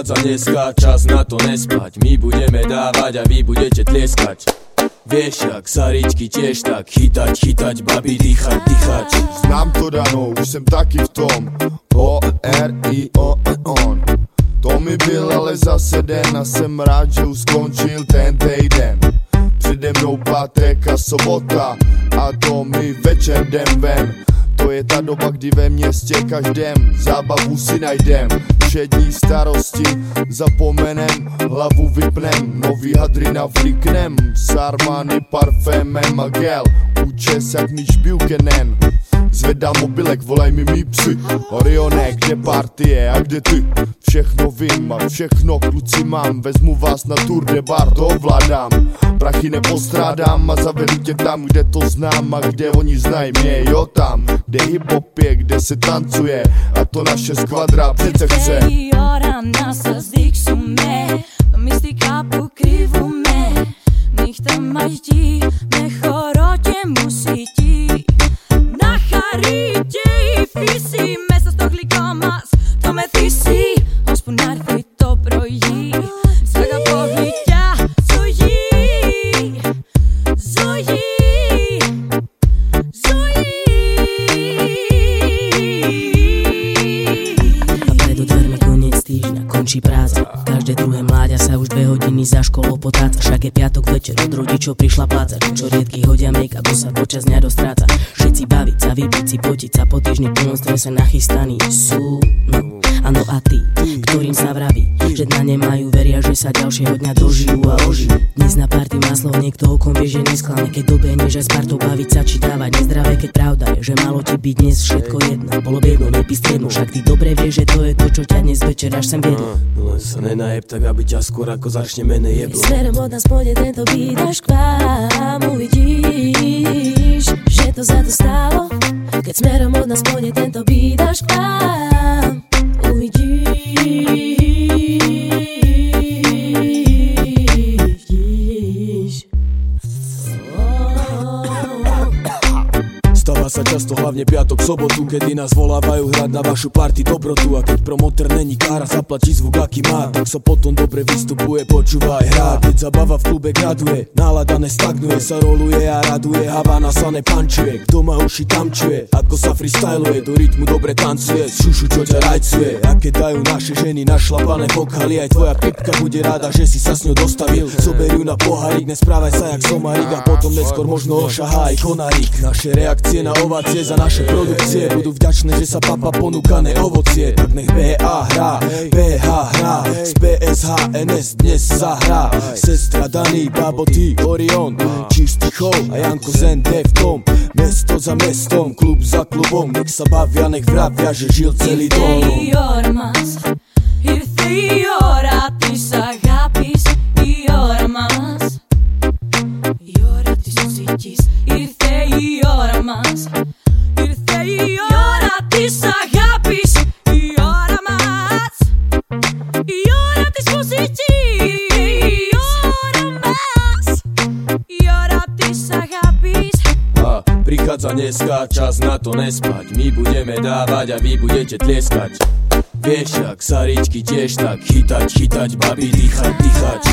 Prichádza dneska čas na to nespať. My budeme dávať a vy budete tlieskať Vieš, jak saričky tiež tak Chytať, chytať, babi, dýchať, dýchať. Znám to dano, už jsem taky v tom. O, R, I, O, E, on. To mi byl ale zase den a jsem rád, že už skončil ten týden. Přede mnou pátek a sobota a to mi večer jdem ven doba, kdy ve městě každém zábavu si najdem. Všední starosti zapomenem, hlavu vypnem Nový hadry navliknem, s Armani parfémem a gel Účes jak Mitch Buchanan Zvedám mobilek, volaj mi mý psy. Orione, kde partie a kde ty? Všechno vím a všechno kluci mám. Vezmu vás na tour de bar, to ovládám. Prachy nepostrádám a zavedu tě tam, kde to znám A kde oni znají mě, jo tam Kde hip-hop je, kde se tancuje. A to naše skvadra přece chce. Tri ora nasas diksu končí práca. Každé druhé mláďa sa už dve hodiny za školou potáca Však je piatok večer, od rodičov prišla pláca. Čo riedky hodia make-up, sa počas dňa dostráca. Všetci baviť sa, vypiť si, potiť sa Po týždni plnom strese nachystaní sú No, áno a tí, ktorým sa vraví Že na ne majú, veria, že sa ďalšieho dňa dožijú a ožijú. Dnes na party má slovo niekto okom vie, že nesklane Keď dobehne, že s partou baviť sa či dávať nezdravé Keď pravda je, že malo ti byť dnes všetko jedno. Bolo by jedno, nepísť jedno, však ty dobre vieš, že to je to, čo ťa dnes večer až sem viedlo. No len sa nenajeb tak, aby ťa skôr ako začne mene jeblo Smerom od nás pôjde tento beat až k vám Uvidíš, že to za to stálo. Keď smerom od nás pôjde tento beat až k vám sa často hlavne piatok, sobotu Kedy nás volávajú hrať na vašu party dobrotu. A keď promoter není kára, zaplatí zvuk aký má Tak sa potom dobre vystupuje, počúvaj hrá. Keď zabava v klube graduje, nálada nestagnuje Sa roluje a raduje, Havana sa nepančuje. Kto má uši tam čuje, ako sa freestyluje Do rytmu dobre tancuje, šušu čo ťa rajcuje. A keď dajú naše ženy našlapané pokaly Aj tvoja pipka bude rada, že si sa s ňou dostavil. Zoberú na pohárik, nesprávaj sa jak somarik A potom neskôr možno ošahá aj konarík Naše reakcie na ovácie za naše produkcie Budú vďačné, že sa papa ponúkané ovocie Tak nech BA hrá, BH hrá Z BSH NS dnes zahrá Sestra Dani, Babo ty, Orion Čistý chov a Janko Zen v tom Mesto za mestom, klub za klubom Nech sa bavia, nech vravia, že žil celý dom Ήρθε η ώρα μας Ήρθε η ώρα της αγάπης Η ώρα μας Η ώρα της μουσικής Ήρθε η ώρα μας Ήρθε η ώρα της αγάπης Η ώρα μας Η ώρα της μουσικής Η ώρα μας Η ώρα της αγάπης A prichádza dneska čas na to nespať My budeme dávať a vy budete tlieskať Vieš, jak saričky tiež tak Chytať, chytať, babi, dýchať, dýchať